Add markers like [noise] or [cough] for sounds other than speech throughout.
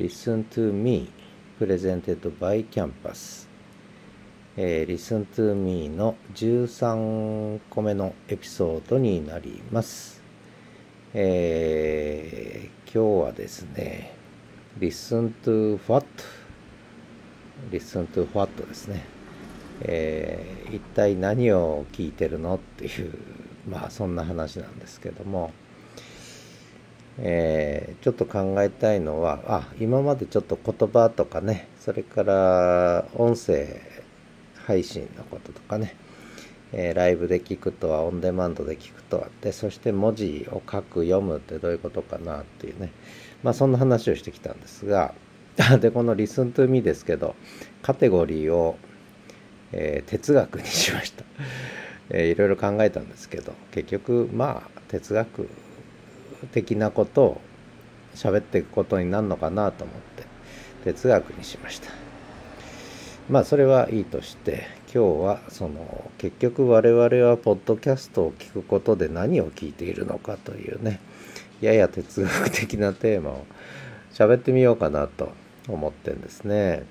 Listen to Me Presented by Campus、えー、Listen to Me の13個目のエピソードになります、えー、今日はですね Listen to What Listen to What ですね、えー、一体何を聞いてるのっていうまあそんな話なんですけどもえー、ちょっと考えたいのはあ今までちょっと言葉とかねそれから音声配信のこととかね、えー、ライブで聞くとはオンデマンドで聞くとはでそして文字を書く読むってどういうことかなっていうねまあそんな話をしてきたんですが [laughs] でこの「Listen to Me」ですけどカテゴリーを、えー、哲学にしました、えー、いろいろ考えたんですけど結局まあ哲学的なことを喋っていくことになるのかなと思って哲学にしました。まあそれはいいとして今日はその結局我々はポッドキャストを聞くことで何を聞いているのかというねやや哲学的なテーマを喋ってみようかなと思ってんですね。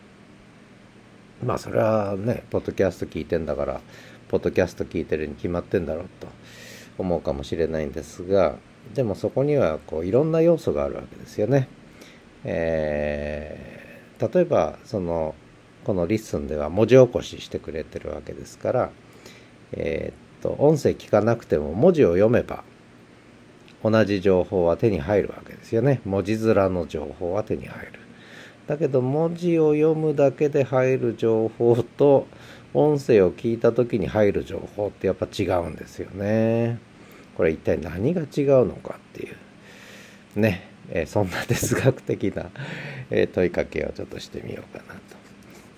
まあそれはねポッドキャスト聞いてんだからポッドキャスト聞いてるに決まってんだろうと思うかもしれないんですがでもそこにはこういろんな要素があるわけですよね。えー、例えばそのこのリッスンでは文字起こししてくれてるわけですから、えー、っと音声聞かなくても文字を読めば同じ情報は手に入るわけですよね。文字面の情報は手に入る。だけど文字を読むだけで入る情報と音声を聞いた時に入る情報ってやっぱ違うんですよね。これ一体何が違うのかっていうね、えー、そんな哲学的な、[laughs] え、問いかけをちょっとしてみようかなと。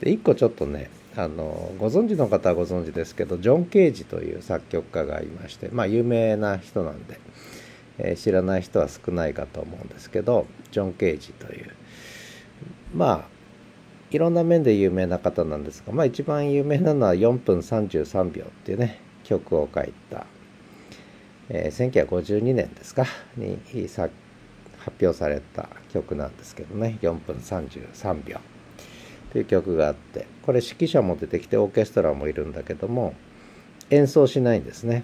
で一個ちょっとねあのご存知の方はご存知ですけどジョン・ケージという作曲家がいましてまあ有名な人なんで、えー、知らない人は少ないかと思うんですけどジョン・ケージというまあいろんな面で有名な方なんですが、まあ、一番有名なのは4分33秒っていうね曲を書いたえ、1952年ですかに発表された曲なんですけどね。4分33秒。という曲があってこれ指揮者も出てきてオーケストラもいるんだけども演奏しないんですね。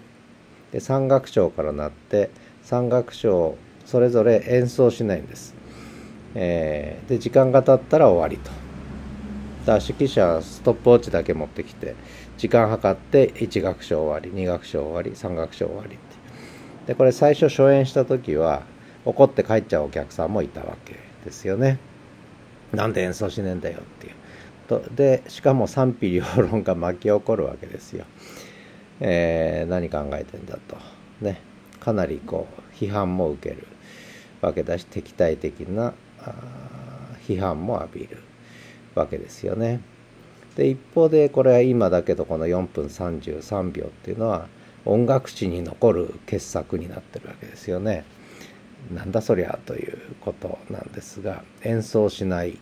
で3楽章からなって3楽章それぞれ演奏しないんです、えー、で時間が経ったら終わりと。だから指揮者はストップウォッチだけ持ってきて時間計って1楽章終わり2楽章終わり3楽章終わり。でこれ最初初演した時は怒って帰っちゃうお客さんもいたわけですよね。なんで演奏しねえんだよっていう。とでしかも賛否両論が巻き起こるわけですよ。えー、何考えてんだと。ね。かなりこう批判も受けるわけだし敵対的な批判も浴びるわけですよね。で一方でこれは今だけどこの4分33秒っていうのは音楽史に残る傑作になってるわけですよね。なんだそりゃということなんですが演奏しない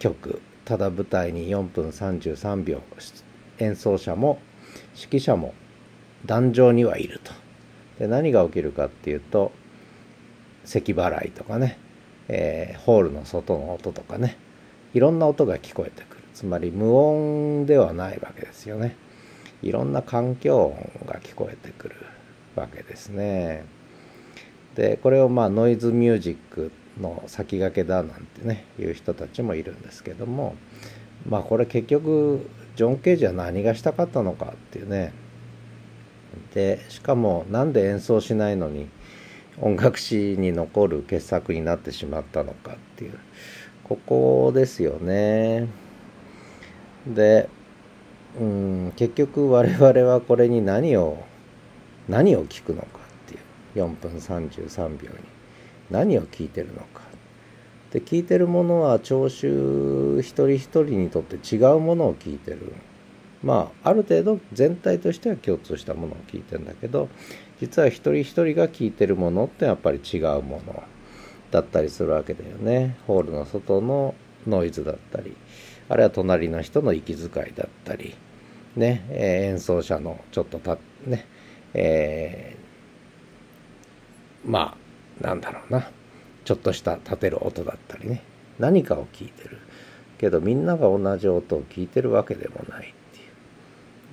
曲ただ舞台に4分33秒演奏者も指揮者も壇上にはいると。で何が起きるかっていうと咳払いとかね、えー、ホールの外の音とかねいろんな音が聞こえてくるつまり無音ではないわけですよね。いろんな環境音が聞こえてくるわけですね。でこれをまあノイズミュージックの先駆けだなんてねいう人たちもいるんですけどもまあこれ結局ジョン・ケージは何がしたかったのかっていうねでしかもなんで演奏しないのに音楽史に残る傑作になってしまったのかっていうここですよね。でうん結局我々はこれに何を何を聞くのかっていう4分33秒に。何を聞いてるのかで聞いてるものは聴衆一人一人にとって違うものを聞いてるまあある程度全体としては共通したものを聞いてるんだけど実は一人一人が聞いてるものってやっぱり違うものだったりするわけだよね。ホールの外のノイズだったり。あるいは隣の人の息遣いだったり、ね、えー、演奏者のちょっとた、ね、えー、まあ、なんだろうな、ちょっとした立てる音だったりね何かを聞いてる。けどみんなが同じ音を聞いてるわけでもないってい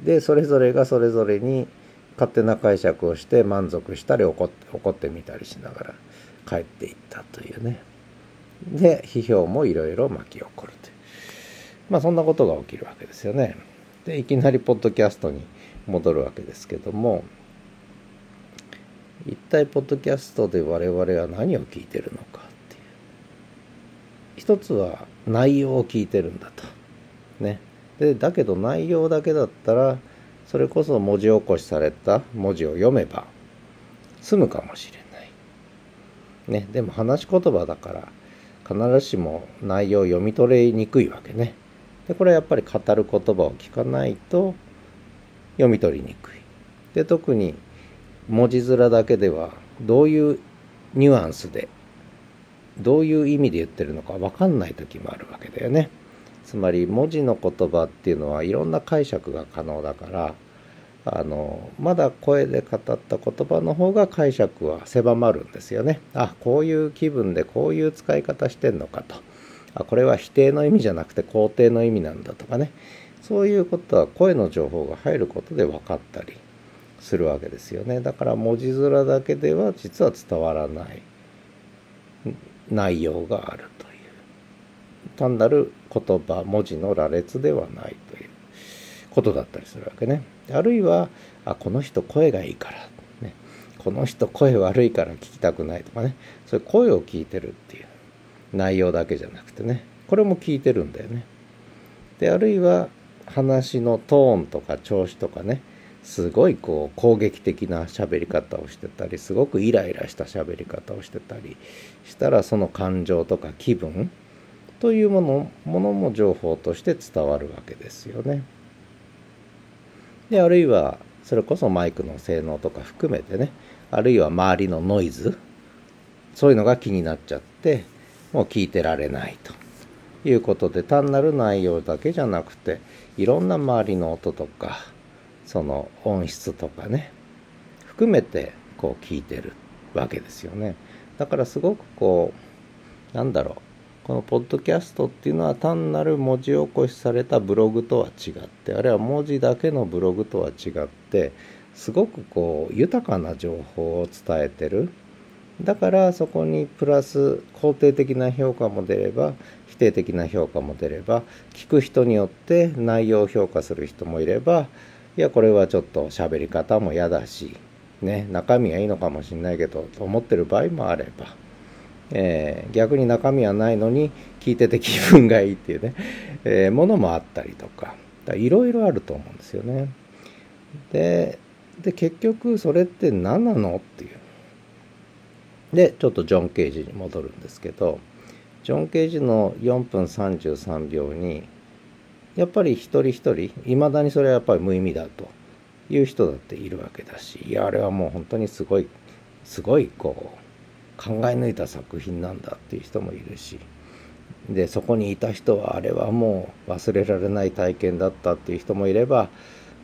う。でそれぞれがそれぞれに勝手な解釈をして満足したり怒って怒ってみたりしながら帰っていったというね。で批評もいろいろ巻き起こるという。まあそんなことが起きるわけですよね。でいきなりポッドキャストに戻るわけですけども一体ポッドキャストで我々は何を聞いてるのかっていう。一つは内容を聞いてるんだと。ね。でだけど内容だけだったらそれこそ文字起こしされた文字を読めば済むかもしれない。ね。でも話し言葉だから必ずしも内容を読み取れにくいわけね。でこれはやっぱり語る言葉を聞かないと読み取りにくいで特に文字面だけではどういうニュアンスでどういう意味で言ってるのか分かんない時もあるわけだよね。つまり文字の言葉っていうのはいろんな解釈が可能だからあのまだ声で語った言葉の方が解釈は狭まるんですよね。あこういう気分でこういう使い方してんのかと。あこれは否定の意味じゃなくて肯定の意味なんだとかね。そういうことは声の情報が入ることで分かったりするわけですよね。だから文字面だけでは実は伝わらない。内容があるという。単なる言葉文字の羅列ではないという。ことだったりするわけね。あるいはあこの人声がいいから、ね、この人声悪いから聞きたくないとかね。そういう声を聞いてるっていう。内容だけじゃなくてね。これも聞いてるんだよね。であるいは話のトーンとか調子とかね。すごいこう攻撃的な喋り方をしてたりすごくイライラした喋り方をしてたりしたらその感情とか気分というものものも情報として伝わるわけですよね。であるいはそれこそマイクの性能とか含めてね。あるいは周りのノイズ。そういうのが気になっちゃってもう聞いてられないということで単なる内容だけじゃなくていろんな周りの音とかその音質とかね含めてこう聞いてるわけですよね。だからすごくこうなんだろうこのポッドキャストっていうのは単なる文字起こしされたブログとは違ってあるいは文字だけのブログとは違ってすごくこう豊かな情報を伝えてる。だからそこにプラス肯定的な評価も出れば否定的な評価も出れば聞く人によって内容を評価する人もいればいやこれはちょっと喋り方も嫌だし、ね、中身はいいのかもしれないけどと思ってる場合もあれば、えー、逆に中身はないのに聞いてて気分がいいっていうね、えー、ものもあったりとかいろいろあると思うんですよね。でで結局それって何なのっていう。でちょっとジョン・ケージに戻るんですけどジョン・ケージの4分33秒にやっぱり一人一人いまだにそれはやっぱり無意味だという人だっているわけだしいやあれはもう本当にすごいすごいこう考え抜いた作品なんだっていう人もいるしでそこにいた人はあれはもう忘れられない体験だったっていう人もいれば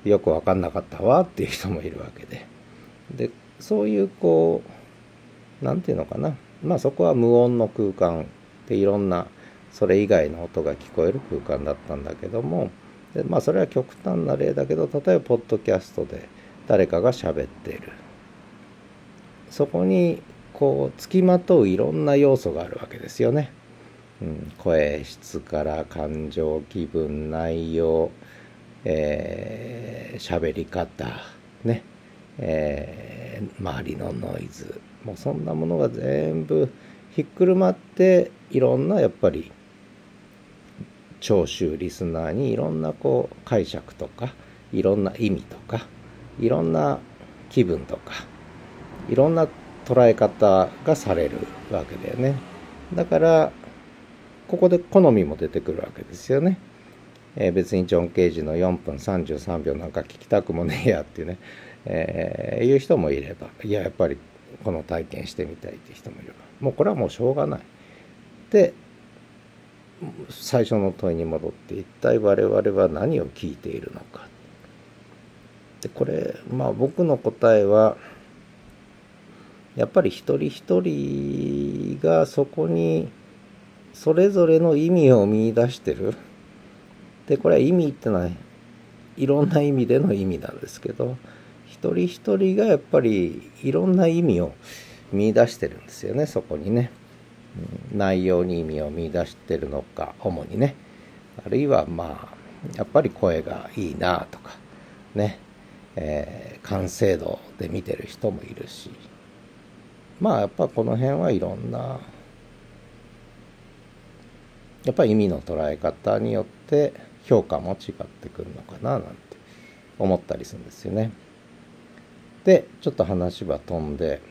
よく分かんなかったわっていう人もいるわけで。でそういうこう何て言うのかな。まあそこは無音の空間でいろんなそれ以外の音が聞こえる空間だったんだけども。でまあそれは極端な例だけど例えばポッドキャストで誰かが喋っている。そこにこう付きまとういろんな要素があるわけですよね。うん、声質から感情気分内容えー、喋り方ね。えー、周りのノイズ。もうそんなものが全部ひっくるまっていろんなやっぱり聴衆リスナーにいろんなこう解釈とかいろんな意味とかいろんな気分とかいろんな捉え方がされるわけだよね。だからここで好みも出てくるわけですよね、えー、別にジョン・ケージの4分33秒なんか聞きたくもねえやっていうね、えー、いう人もいればいややっぱりこの体験してみたいって人もいればもうこれはもうしょうがない。で最初の問いに戻って一体我々は何を聞いているのか。でこれまあ僕の答えはやっぱり一人一人がそこにそれぞれの意味を見出してる。で、これは意味ってのはいろんな意味での意味なんですけど、一人一人がやっぱりいろんな意味を見出してるんですよね、そこにね。内容に意味を見出してるのか、主にね。あるいはまあ、やっぱり声がいいなとか、ね。えー、完成度で見てる人もいるし。まあやっぱこの辺はいろんなやっぱり意味の捉え方によって評価も違ってくるのかななんて思ったりするんですよね。でちょっと話は飛んで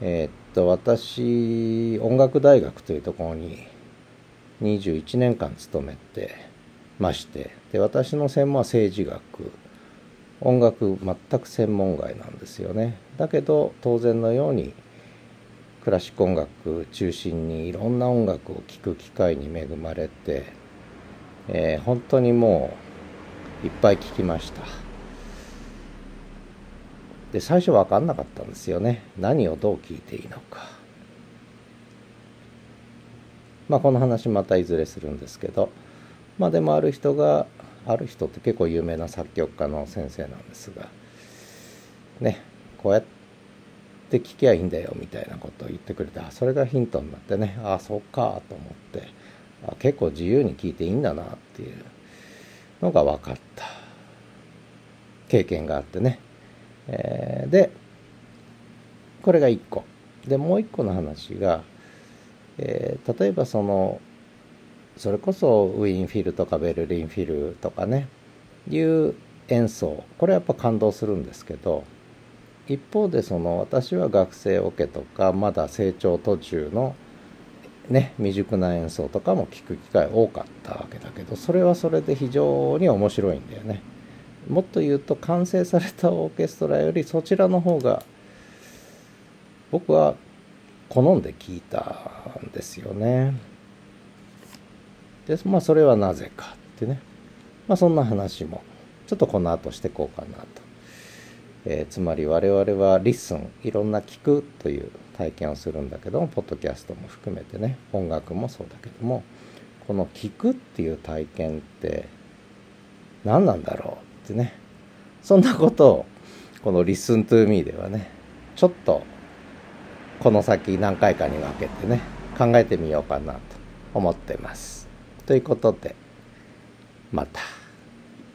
えー、っと私音楽大学というところに21年間勤めてましてで私の専門は政治学。音楽全く専門外なんですよね。だけど当然のようにクラシック音楽中心にいろんな音楽を聴く機会に恵まれて、えー、本当にもういっぱい聴きました。で最初分かんなかったんですよね。何をどう聴いていいのか。まあこの話またいずれするんですけど。まあでもある人がある人って結構有名な作曲家の先生なんですが。ねこうやって聞きゃいいんだよみたいなことを言ってくれてそれがヒントになってね。ああそうかと思って。あ結構自由に聞いていいんだなっていうのが分かった。経験があってね、えー、でこれが1個でもう1個の話が、えー、例えばそのそれこそウィーンフィルとかベルリンフィルとかねいう演奏これはやっぱ感動するんですけど一方でその私は学生オケとかまだ成長途中のね未熟な演奏とかも聞く機会多かったわけだけどそれはそれで非常に面白いんだよね。もっと言うと完成されたオーケストラよりそちらの方が僕は好んで聞いたんですよね。でまあそれはなぜかってね。まあそんな話もちょっとこの後してこうかなと、えー、つまり我々はリッスンいろんな聞くという体験をするんだけどもポッドキャストも含めてね音楽もそうだけどもこの聞くっていう体験って何なんだろう？ってねそんなことをこの「Listen to Me」ではねちょっとこの先何回かに分けてね考えてみようかなと思ってます。ということでまた。